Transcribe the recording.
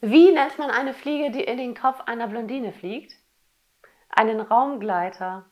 Wie nennt man eine Fliege, die in den Kopf einer Blondine fliegt? Einen Raumgleiter.